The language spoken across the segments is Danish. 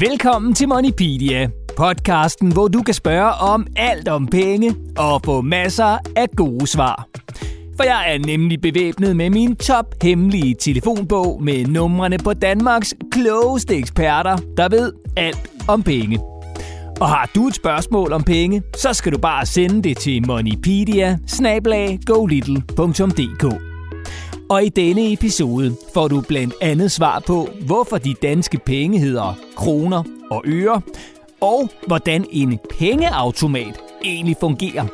Velkommen til Moneypedia, podcasten, hvor du kan spørge om alt om penge og få masser af gode svar. For jeg er nemlig bevæbnet med min top hemmelige telefonbog med numrene på Danmarks klogeste eksperter, der ved alt om penge. Og har du et spørgsmål om penge, så skal du bare sende det til moneypedia og i denne episode får du blandt andet svar på, hvorfor de danske penge hedder kroner og øre, og hvordan en pengeautomat egentlig fungerer.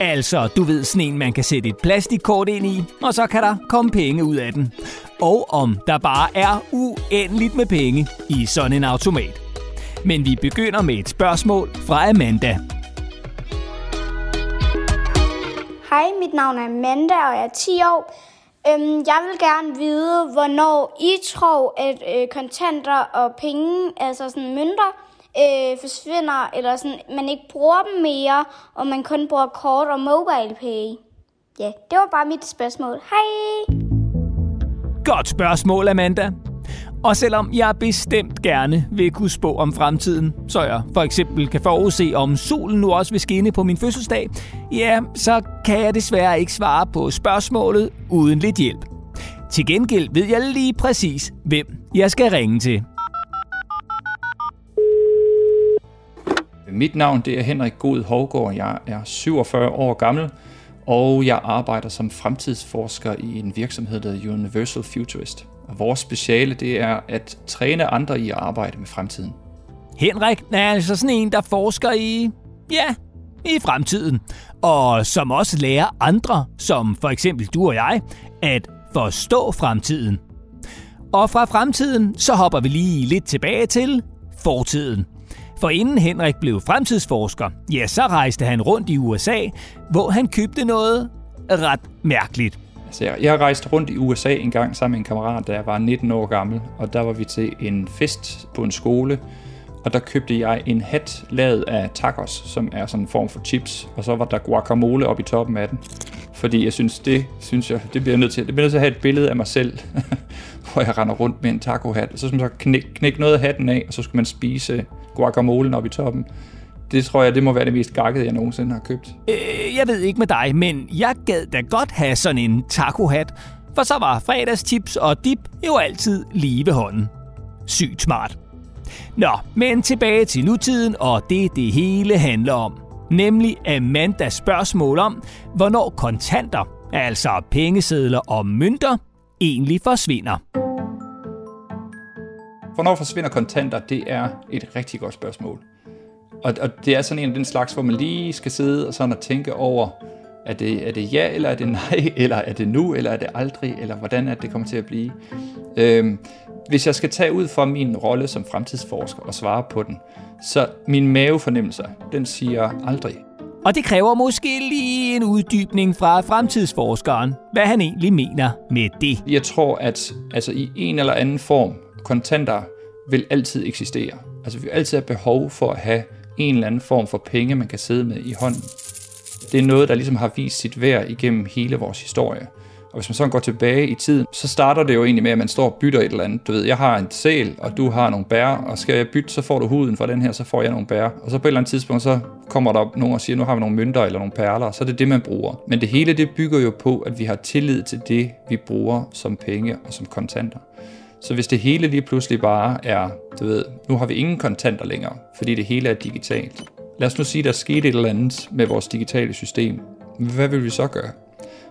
Altså, du ved sådan en, man kan sætte et plastikkort ind i, og så kan der komme penge ud af den. Og om der bare er uendeligt med penge i sådan en automat. Men vi begynder med et spørgsmål fra Amanda. Hej, mit navn er Amanda, og jeg er 10 år. Øhm, jeg vil gerne vide, hvornår I tror, at øh, kontanter og penge, altså sådan mønter, øh, forsvinder, eller sådan, man ikke bruger dem mere, og man kun bruger kort og mobile pay. Ja, det var bare mit spørgsmål. Hej! Godt spørgsmål, Amanda. Og selvom jeg bestemt gerne vil kunne spå om fremtiden, så jeg for eksempel kan forudse, om solen nu også vil skinne på min fødselsdag, ja, så kan jeg desværre ikke svare på spørgsmålet uden lidt hjælp. Til gengæld ved jeg lige præcis, hvem jeg skal ringe til. Mit navn det er Henrik God Hovgaard. Jeg er 47 år gammel, og jeg arbejder som fremtidsforsker i en virksomhed, der hedder Universal Futurist. Og vores speciale det er at træne andre i at arbejde med fremtiden. Henrik er altså sådan en, der forsker i, ja, i fremtiden. Og som også lærer andre, som for eksempel du og jeg, at forstå fremtiden. Og fra fremtiden, så hopper vi lige lidt tilbage til fortiden. For inden Henrik blev fremtidsforsker, ja, så rejste han rundt i USA, hvor han købte noget ret mærkeligt. Altså, jeg, jeg rejste rundt i USA en gang sammen med en kammerat, da jeg var 19 år gammel, og der var vi til en fest på en skole, og der købte jeg en hat lavet af tacos, som er sådan en form for chips, og så var der guacamole op i toppen af den. Fordi jeg synes, det synes jeg, det bliver nødt til, det bliver nødt til at have et billede af mig selv, hvor jeg render rundt med en taco-hat. Så skulle man så knække knæk noget af hatten af, og så skulle man spise guacamolen op i toppen. Det tror jeg, det må være det mest gakkede, jeg nogensinde har købt. Øh, jeg ved ikke med dig, men jeg gad da godt have sådan en taco-hat, for så var fredagschips og dip jo altid lige ved hånden. Sygt smart. Nå, men tilbage til nutiden og det, det hele handler om. Nemlig Amandas spørgsmål om, hvornår kontanter, altså pengesedler og mønter, egentlig forsvinder. Hvornår forsvinder kontanter? Det er et rigtig godt spørgsmål. Og, og det er sådan en af den slags, hvor man lige skal sidde og sådan og tænke over, er det, er det ja, eller er det nej, eller er det nu, eller er det aldrig, eller hvordan er det kommer til at blive. Øhm, hvis jeg skal tage ud fra min rolle som fremtidsforsker og svare på den, så min mavefornemmelse, den siger aldrig. Og det kræver måske lige en uddybning fra fremtidsforskeren, hvad han egentlig mener med det. Jeg tror, at altså, i en eller anden form, kontanter vil altid eksistere. Altså vi vil altid have behov for at have en eller anden form for penge, man kan sidde med i hånden. Det er noget, der ligesom har vist sit værd igennem hele vores historie. Og hvis man så går tilbage i tiden, så starter det jo egentlig med, at man står og bytter et eller andet. Du ved, jeg har en sæl, og du har nogle bær, og skal jeg bytte, så får du huden fra den her, så får jeg nogle bær. Og så på et eller andet tidspunkt, så kommer der nogen og siger, nu har vi nogle mønter eller nogle perler, så er det det, man bruger. Men det hele, det bygger jo på, at vi har tillid til det, vi bruger som penge og som kontanter. Så hvis det hele lige pludselig bare er, du ved, nu har vi ingen kontanter længere, fordi det hele er digitalt. Lad os nu sige, der skete et eller andet med vores digitale system. Hvad vil vi så gøre?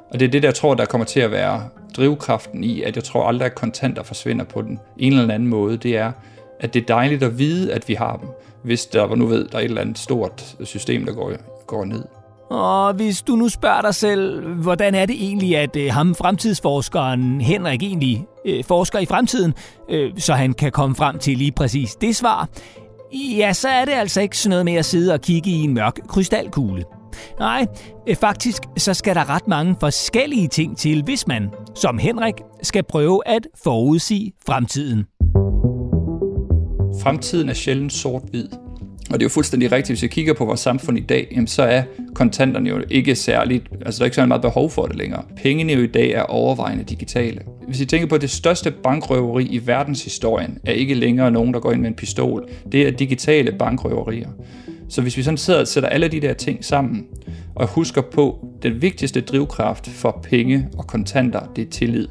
Og det er det, der jeg tror, der kommer til at være drivkraften i, at jeg tror aldrig, at kontanter forsvinder på den en eller anden måde. Det er, at det er dejligt at vide, at vi har dem, hvis der nu ved, der er et eller andet stort system, der går, går ned. Og hvis du nu spørger dig selv, hvordan er det egentlig, at øh, ham fremtidsforskeren Henrik egentlig øh, forsker i fremtiden, øh, så han kan komme frem til lige præcis det svar, ja, så er det altså ikke sådan noget med at sidde og kigge i en mørk krystalkugle. Nej, øh, faktisk så skal der ret mange forskellige ting til, hvis man, som Henrik, skal prøve at forudsige fremtiden. Fremtiden er sjældent sort-hvid. Og det er jo fuldstændig rigtigt, hvis jeg kigger på vores samfund i dag, jamen så er kontanterne jo ikke særligt, altså der er ikke så meget behov for det længere. Pengene jo i dag er overvejende digitale. Hvis I tænker på, at det største bankrøveri i verdenshistorien er ikke længere nogen, der går ind med en pistol. Det er digitale bankrøverier. Så hvis vi sådan sidder og sætter alle de der ting sammen, og husker på, at den vigtigste drivkraft for penge og kontanter, det er tillid.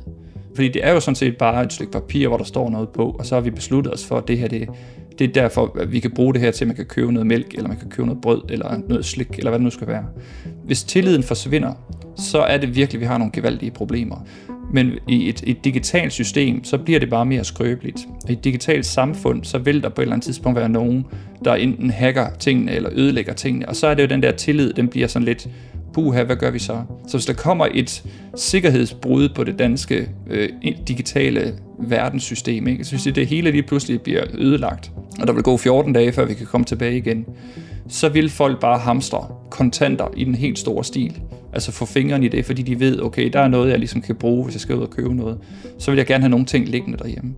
Fordi det er jo sådan set bare et stykke papir, hvor der står noget på, og så har vi besluttet os for, at det her, det, det er derfor, at vi kan bruge det her til, at man kan købe noget mælk, eller man kan købe noget brød, eller noget slik, eller hvad det nu skal være. Hvis tilliden forsvinder, så er det virkelig, at vi har nogle gevaldige problemer. Men i et, et digitalt system, så bliver det bare mere skrøbeligt. I et digitalt samfund, så vil der på et eller andet tidspunkt være nogen, der enten hacker tingene eller ødelægger tingene. Og så er det jo den der tillid, den bliver sådan lidt, puha, hvad gør vi så? Så hvis der kommer et sikkerhedsbrud på det danske øh, digitale verdenssystem, ikke? så hvis det hele lige pludselig bliver ødelagt, og der vil gå 14 dage, før vi kan komme tilbage igen, så vil folk bare hamstre kontanter i den helt store stil. Altså få fingrene i det, fordi de ved, okay, der er noget, jeg ligesom kan bruge, hvis jeg skal ud og købe noget. Så vil jeg gerne have nogle ting liggende derhjemme.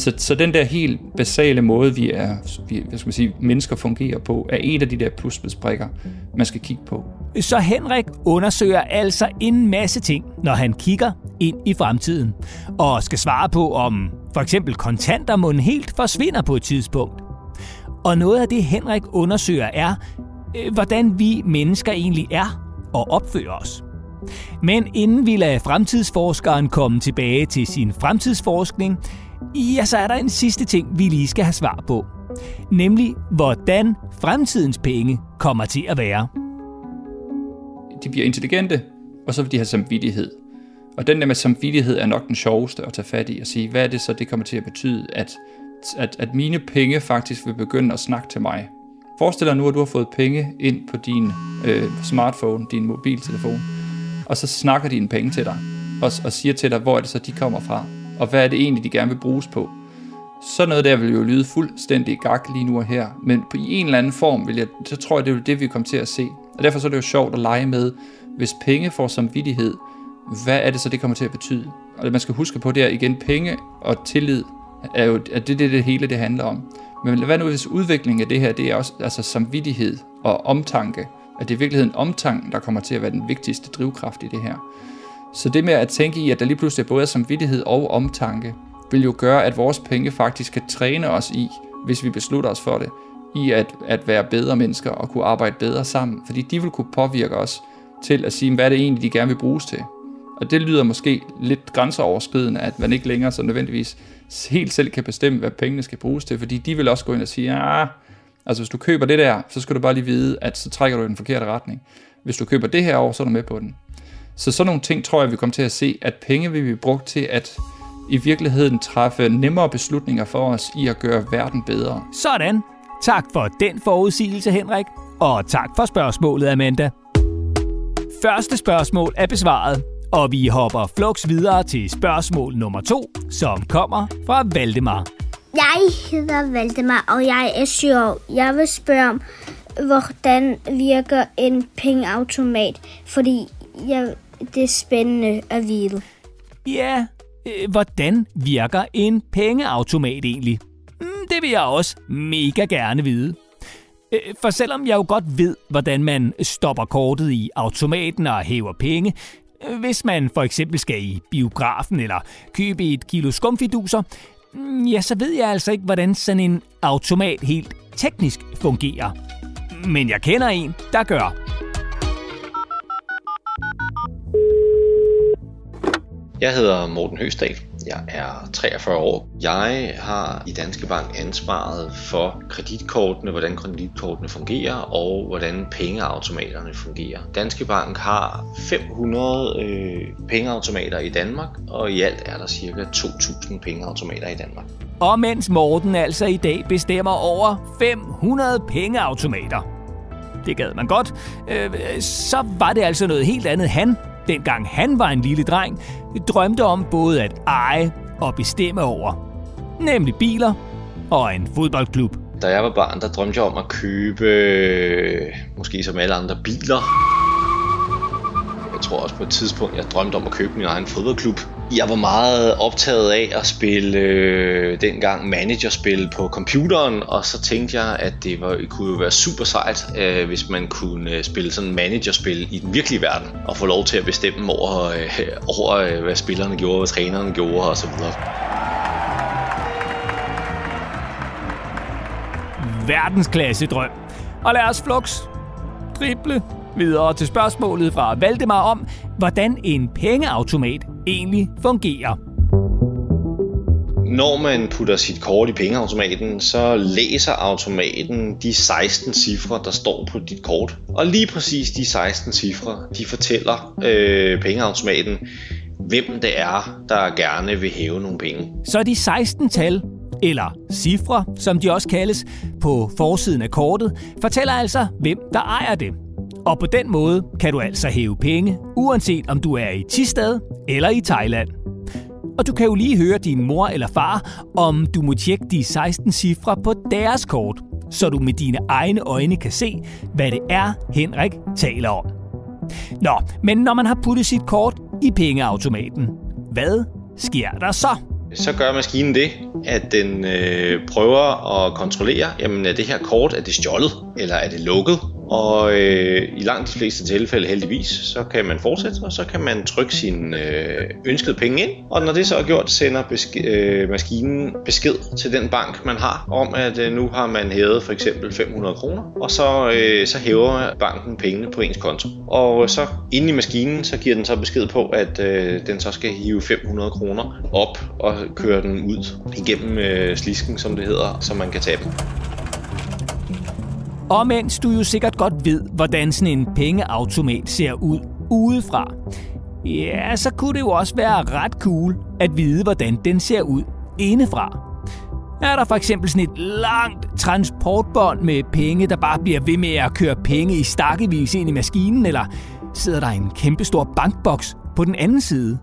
Så, så den der helt basale måde, vi er, vi, hvad skal man sige, mennesker fungerer på, er et af de der puslespilsbrikker, man skal kigge på. Så Henrik undersøger altså en masse ting, når han kigger ind i fremtiden, og skal svare på, om for eksempel kontanter må helt forsvinder på et tidspunkt. Og noget af det, Henrik undersøger, er, øh, hvordan vi mennesker egentlig er og opfører os. Men inden vi lader fremtidsforskeren komme tilbage til sin fremtidsforskning, ja, så er der en sidste ting, vi lige skal have svar på. Nemlig, hvordan fremtidens penge kommer til at være. De bliver intelligente, og så vil de have samvittighed. Og den der med samvittighed er nok den sjoveste at tage fat i og sige, hvad er det så, det kommer til at betyde, at, at, at mine penge faktisk vil begynde at snakke til mig. Forestil dig nu, at du har fået penge ind på din øh, smartphone, din mobiltelefon, og så snakker dine penge til dig, og, og siger til dig, hvor er det så, de kommer fra, og hvad er det egentlig, de gerne vil bruges på. Så noget der vil jo lyde fuldstændig gak lige nu og her, men på, i en eller anden form, vil jeg, så tror jeg, det er det, vi kommer til at se. Og derfor så er det jo sjovt at lege med, hvis penge får samvittighed, hvad er det så, det kommer til at betyde? Og man skal huske på, det er igen penge og tillid, er jo er det, det, det hele det handler om. Men hvad nu hvis udviklingen af det her, det er også altså samvittighed og omtanke, at det er i virkeligheden omtanken, der kommer til at være den vigtigste drivkraft i det her. Så det med at tænke i, at der lige pludselig både er samvittighed og omtanke, vil jo gøre, at vores penge faktisk kan træne os i, hvis vi beslutter os for det, i at, at være bedre mennesker og kunne arbejde bedre sammen. Fordi de vil kunne påvirke os til at sige, hvad er det egentlig, de gerne vil bruges til. Og det lyder måske lidt grænseoverskridende, at man ikke længere så nødvendigvis helt selv kan bestemme, hvad pengene skal bruges til, fordi de vil også gå ind og sige, ah, altså hvis du køber det der, så skal du bare lige vide, at så trækker du i den forkerte retning. Hvis du køber det her over, så er du med på den. Så sådan nogle ting tror jeg, vi kommer til at se, at penge vil vi bruge til at i virkeligheden træffe nemmere beslutninger for os i at gøre verden bedre. Sådan. Tak for den forudsigelse, Henrik. Og tak for spørgsmålet, Amanda. Første spørgsmål er besvaret, og vi hopper flux videre til spørgsmål nummer to, som kommer fra Valdemar. Jeg hedder Valdemar, og jeg er syv år. Jeg vil spørge om, hvordan virker en pengeautomat, fordi jeg, det er spændende at vide. Ja, øh, hvordan virker en pengeautomat egentlig? Mm, det vil jeg også mega gerne vide. Øh, for selvom jeg jo godt ved, hvordan man stopper kortet i automaten og hæver penge, øh, hvis man for eksempel skal i biografen eller købe et kilo skumfiduser, mm, ja, så ved jeg altså ikke, hvordan sådan en automat helt teknisk fungerer. Men jeg kender en, der gør. Jeg hedder Morten Høsdal. Jeg er 43 år. Jeg har i Danske Bank ansvaret for kreditkortene, hvordan kreditkortene fungerer og hvordan pengeautomaterne fungerer. Danske Bank har 500 øh, pengeautomater i Danmark, og i alt er der ca. 2.000 pengeautomater i Danmark. Og mens Morten altså i dag bestemmer over 500 pengeautomater, det gad man godt, øh, så var det altså noget helt andet, han dengang han var en lille dreng, drømte om både at eje og bestemme over. Nemlig biler og en fodboldklub. Da jeg var barn, der drømte jeg om at købe, måske som alle andre, biler. Jeg tror også på et tidspunkt, jeg drømte om at købe min egen fodboldklub. Jeg var meget optaget af at spille øh, dengang managerspil på computeren, og så tænkte jeg, at det var, kunne jo være super sejt, øh, hvis man kunne øh, spille sådan managerspil i den virkelige verden, og få lov til at bestemme over, øh, over øh, hvad spillerne gjorde, hvad trænerne gjorde osv. Verdensklasse drøm. Og lad os flux drible videre til spørgsmålet fra Valdemar om, hvordan en pengeautomat egentlig fungerer. Når man putter sit kort i pengeautomaten, så læser automaten de 16 cifre, der står på dit kort. Og lige præcis de 16 cifre, de fortæller øh, pengeautomaten, hvem det er, der gerne vil hæve nogle penge. Så de 16 tal, eller cifre, som de også kaldes, på forsiden af kortet, fortæller altså, hvem der ejer det. Og på den måde kan du altså hæve penge, uanset om du er i Tistad eller i Thailand. Og du kan jo lige høre din mor eller far, om du må tjekke de 16 cifre på deres kort, så du med dine egne øjne kan se, hvad det er, Henrik taler om. Nå, men når man har puttet sit kort i pengeautomaten, hvad sker der så? Så gør maskinen det, at den øh, prøver at kontrollere, jamen er det her kort, er det stjålet, eller er det lukket? Og øh, i langt de fleste tilfælde heldigvis, så kan man fortsætte, og så kan man trykke sin øh, ønskede penge ind. Og når det så er gjort, sender besk- øh, maskinen besked til den bank, man har, om at øh, nu har man hævet for eksempel 500 kroner, og så, øh, så hæver banken pengene på ens konto. Og så inde i maskinen, så giver den så besked på, at øh, den så skal hive 500 kroner op og køre den ud igennem øh, slisken, som det hedder, så man kan tage dem. Og mens du jo sikkert godt ved, hvordan sådan en pengeautomat ser ud udefra, ja, så kunne det jo også være ret cool at vide, hvordan den ser ud indefra. Er der for eksempel sådan et langt transportbånd med penge, der bare bliver ved med at køre penge i stakkevis ind i maskinen, eller sidder der en kæmpestor bankboks på den anden side?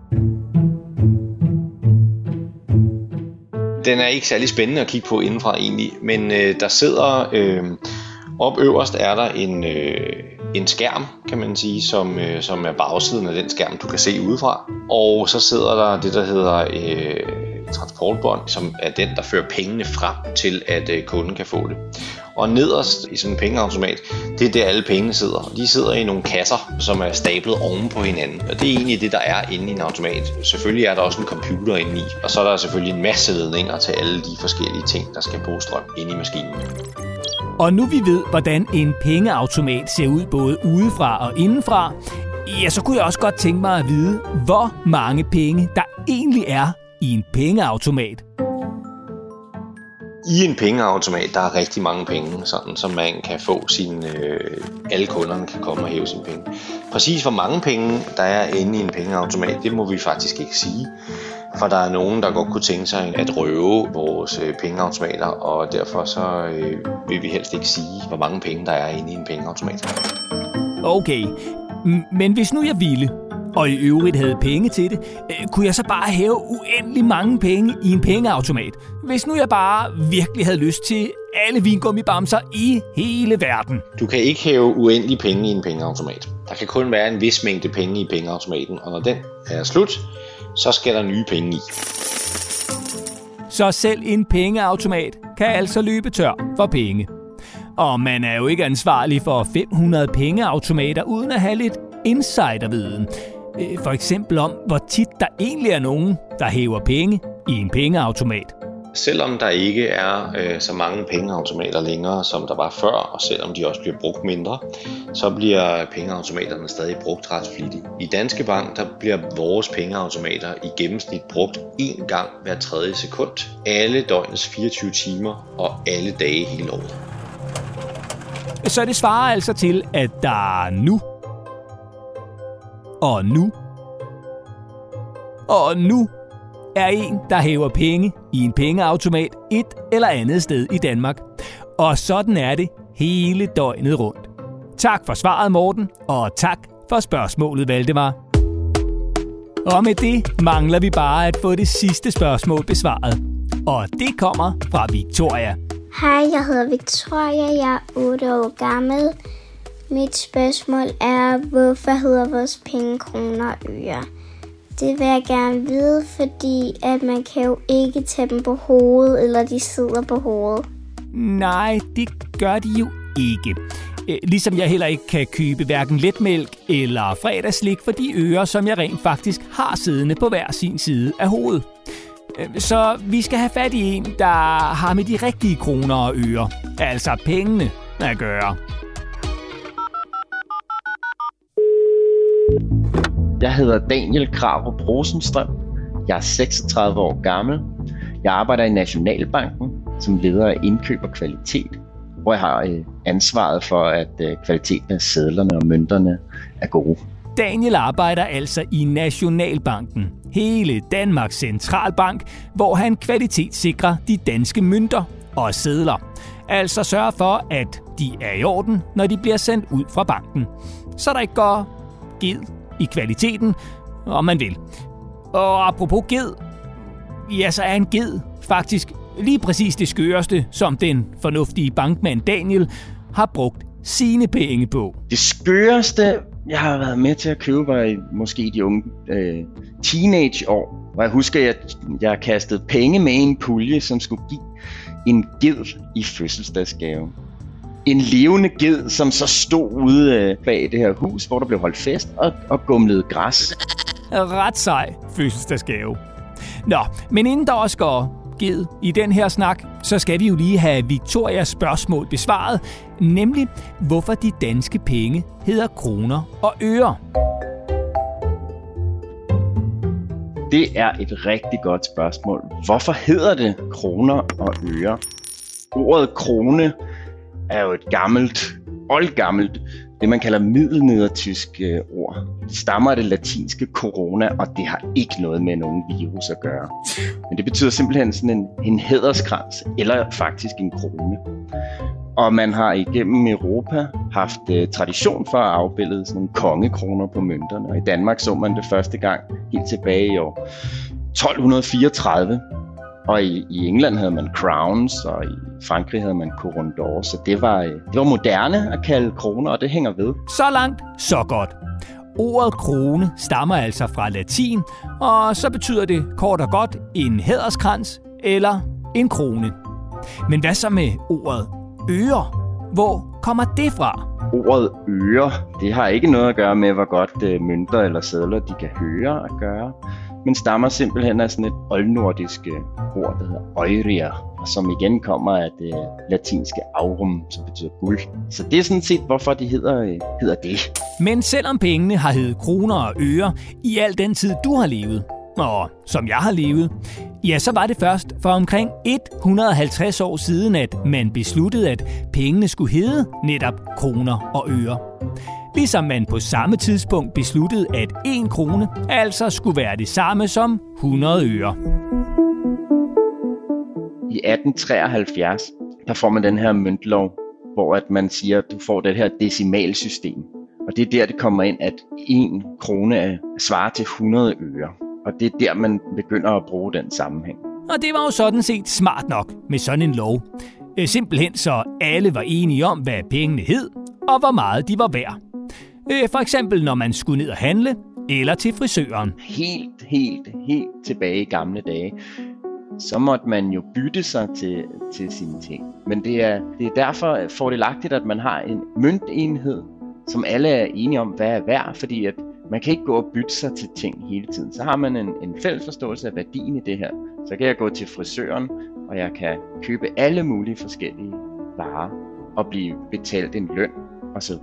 Den er ikke særlig spændende at kigge på indenfra egentlig, men øh, der sidder øh, op øverst er der en, øh, en skærm, kan man sige, som, øh, som er bagsiden af den skærm, du kan se udefra. Og så sidder der det, der hedder øh, transportbånd, som er den, der fører pengene frem til, at øh, kunden kan få det. Og nederst i sådan en pengeautomat, det er der alle pengene sidder. De sidder i nogle kasser, som er stablet oven på hinanden. Og det er egentlig det, der er inde i en automat. Selvfølgelig er der også en computer inde i, og så er der selvfølgelig en masse ledninger til alle de forskellige ting, der skal bruge strøm inde i maskinen. Og nu vi ved, hvordan en pengeautomat ser ud både udefra og indenfra, ja, så kunne jeg også godt tænke mig at vide, hvor mange penge der egentlig er i en pengeautomat. I en pengeautomat, der er rigtig mange penge, sådan så man kan få sin, øh, alle kunderne kan komme og hæve sine penge. Præcis hvor mange penge der er inde i en pengeautomat, det må vi faktisk ikke sige. For der er nogen, der godt kunne tænke sig at røve vores øh, pengeautomater, og derfor så øh, vil vi helst ikke sige, hvor mange penge der er inde i en pengeautomat. Okay, men hvis nu jeg ville, og i øvrigt havde penge til det, øh, kunne jeg så bare hæve uendelig mange penge i en pengeautomat. Hvis nu jeg bare virkelig havde lyst til alle vingummibamser i hele verden. Du kan ikke hæve uendelig penge i en pengeautomat. Der kan kun være en vis mængde penge i pengeautomaten, og når den er slut, så skal der nye penge i. Så selv en pengeautomat kan altså løbe tør for penge. Og man er jo ikke ansvarlig for 500 pengeautomater uden at have lidt insiderviden. Øh, for eksempel om, hvor tit der egentlig er nogen, der hæver penge i en pengeautomat. Selvom der ikke er øh, så mange pengeautomater længere, som der var før, og selvom de også bliver brugt mindre, så bliver pengeautomaterne stadig brugt ret flittigt. I Danske Bank der bliver vores pengeautomater i gennemsnit brugt én gang hver tredje sekund, alle døgnets 24 timer og alle dage hele året. Så det svarer altså til, at der nu og nu og nu er en, der hæver penge i en pengeautomat et eller andet sted i Danmark. Og sådan er det hele døgnet rundt. Tak for svaret, Morten, og tak for spørgsmålet, Valdemar. Og med det mangler vi bare at få det sidste spørgsmål besvaret. Og det kommer fra Victoria. Hej, jeg hedder Victoria, jeg er 8 år gammel. Mit spørgsmål er, hvorfor hedder vores penge kroner og øre? Det vil jeg gerne vide, fordi at man kan jo ikke tage dem på hovedet, eller de sidder på hovedet. Nej, det gør de jo ikke. Øh, ligesom jeg heller ikke kan købe hverken letmælk eller fredagslik for de ører, som jeg rent faktisk har siddende på hver sin side af hovedet. Øh, så vi skal have fat i en, der har med de rigtige kroner og øre, altså pengene, at gøre. Jeg hedder Daniel Krarup Rosenstrøm. Jeg er 36 år gammel. Jeg arbejder i Nationalbanken som leder af indkøb og kvalitet, hvor jeg har øh, ansvaret for, at øh, kvaliteten af sædlerne og mønterne er gode. Daniel arbejder altså i Nationalbanken, hele Danmarks centralbank, hvor han kvalitetssikrer de danske mønter og sædler. Altså sørger for, at de er i orden, når de bliver sendt ud fra banken. Så der ikke går ged i kvaliteten, om man vil. Og apropos ged, ja, så er en ged faktisk lige præcis det skøreste, som den fornuftige bankmand Daniel har brugt sine penge på. Det skøreste, jeg har været med til at købe, var i, måske i de unge øh, teenageår, hvor jeg husker, at jeg kastede penge med en pulje, som skulle give en ged i fødselsdagsgave. En levende ged, som så stod ude øh, bag det her hus, hvor der blev holdt fest og, og gumlede græs. Ret sej fødselsdagsgave. Nå, men inden der også går ged i den her snak, så skal vi jo lige have Victorias spørgsmål besvaret, nemlig hvorfor de danske penge hedder kroner og øre. Det er et rigtig godt spørgsmål. Hvorfor hedder det kroner og øre? Ordet krone er jo et gammelt, oldgammelt det, man kalder middelnedertysk øh, ord. Det stammer af det latinske corona, og det har ikke noget med nogen virus at gøre. Men det betyder simpelthen sådan en, en hæderskrans, eller faktisk en krone. Og man har igennem Europa haft øh, tradition for at afbilde sådan nogle kongekroner på mønterne. Og i Danmark så man det første gang helt tilbage i år 1234. Og i, i England havde man crowns, og i Frankrig havde man couronne d'or, så det var, øh, det var moderne at kalde kroner, og det hænger ved. Så langt, så godt. Ordet krone stammer altså fra latin, og så betyder det kort og godt en hæderskrans eller en krone. Men hvad så med ordet øre? Hvor kommer det fra? Ordet øre, det har ikke noget at gøre med, hvor godt øh, mønter eller sædler de kan høre at gøre men stammer simpelthen af sådan et oldnordisk øh, ord, der hedder øjria, som igen kommer af det latinske aurum, som betyder guld. Så det er sådan set, hvorfor de hedder, øh, hedder det. Men selvom pengene har heddet kroner og øre i al den tid, du har levet, og som jeg har levet, ja, så var det først for omkring 150 år siden, at man besluttede, at pengene skulle hedde netop kroner og øre ligesom man på samme tidspunkt besluttede, at 1 krone altså skulle være det samme som 100 øre. I 1873, der får man den her møntlov, hvor at man siger, at du får det her decimalsystem. Og det er der, det kommer ind, at 1 krone svarer til 100 øre. Og det er der, man begynder at bruge den sammenhæng. Og det var jo sådan set smart nok med sådan en lov. Øh, simpelthen så alle var enige om, hvad pengene hed, og hvor meget de var værd. Øh, for eksempel når man skulle ned og handle, eller til frisøren. Helt, helt, helt tilbage i gamle dage, så måtte man jo bytte sig til, til sine ting. Men det er, det er derfor fordelagtigt, at man har en møntenhed, som alle er enige om, hvad er værd, fordi at man kan ikke gå og bytte sig til ting hele tiden. Så har man en, en fælles forståelse af værdien i det her. Så kan jeg gå til frisøren, og jeg kan købe alle mulige forskellige varer og blive betalt en løn osv.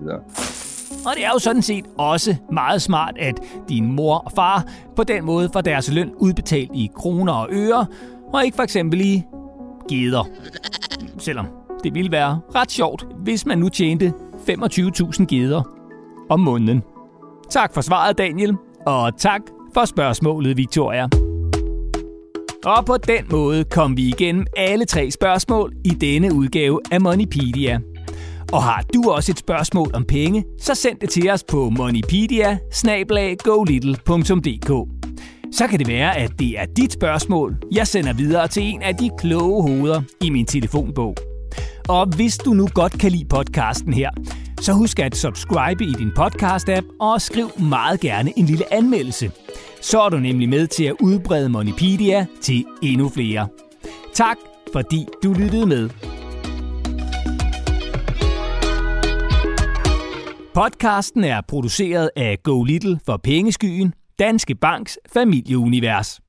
Og det er jo sådan set også meget smart, at din mor og far på den måde får deres løn udbetalt i kroner og øre, og ikke for eksempel i geder. Selvom det ville være ret sjovt, hvis man nu tjente 25.000 geder om måneden. Tak for svaret, Daniel, og tak for spørgsmålet, Victoria. Og på den måde kom vi igennem alle tre spørgsmål i denne udgave af Moneypedia. Og har du også et spørgsmål om penge, så send det til os på moneypedia Så kan det være, at det er dit spørgsmål, jeg sender videre til en af de kloge hoveder i min telefonbog. Og hvis du nu godt kan lide podcasten her, så husk at subscribe i din podcast-app og skriv meget gerne en lille anmeldelse. Så er du nemlig med til at udbrede Monipedia til endnu flere. Tak, fordi du lyttede med. Podcasten er produceret af Go Little for Pengeskyen, Danske Banks familieunivers.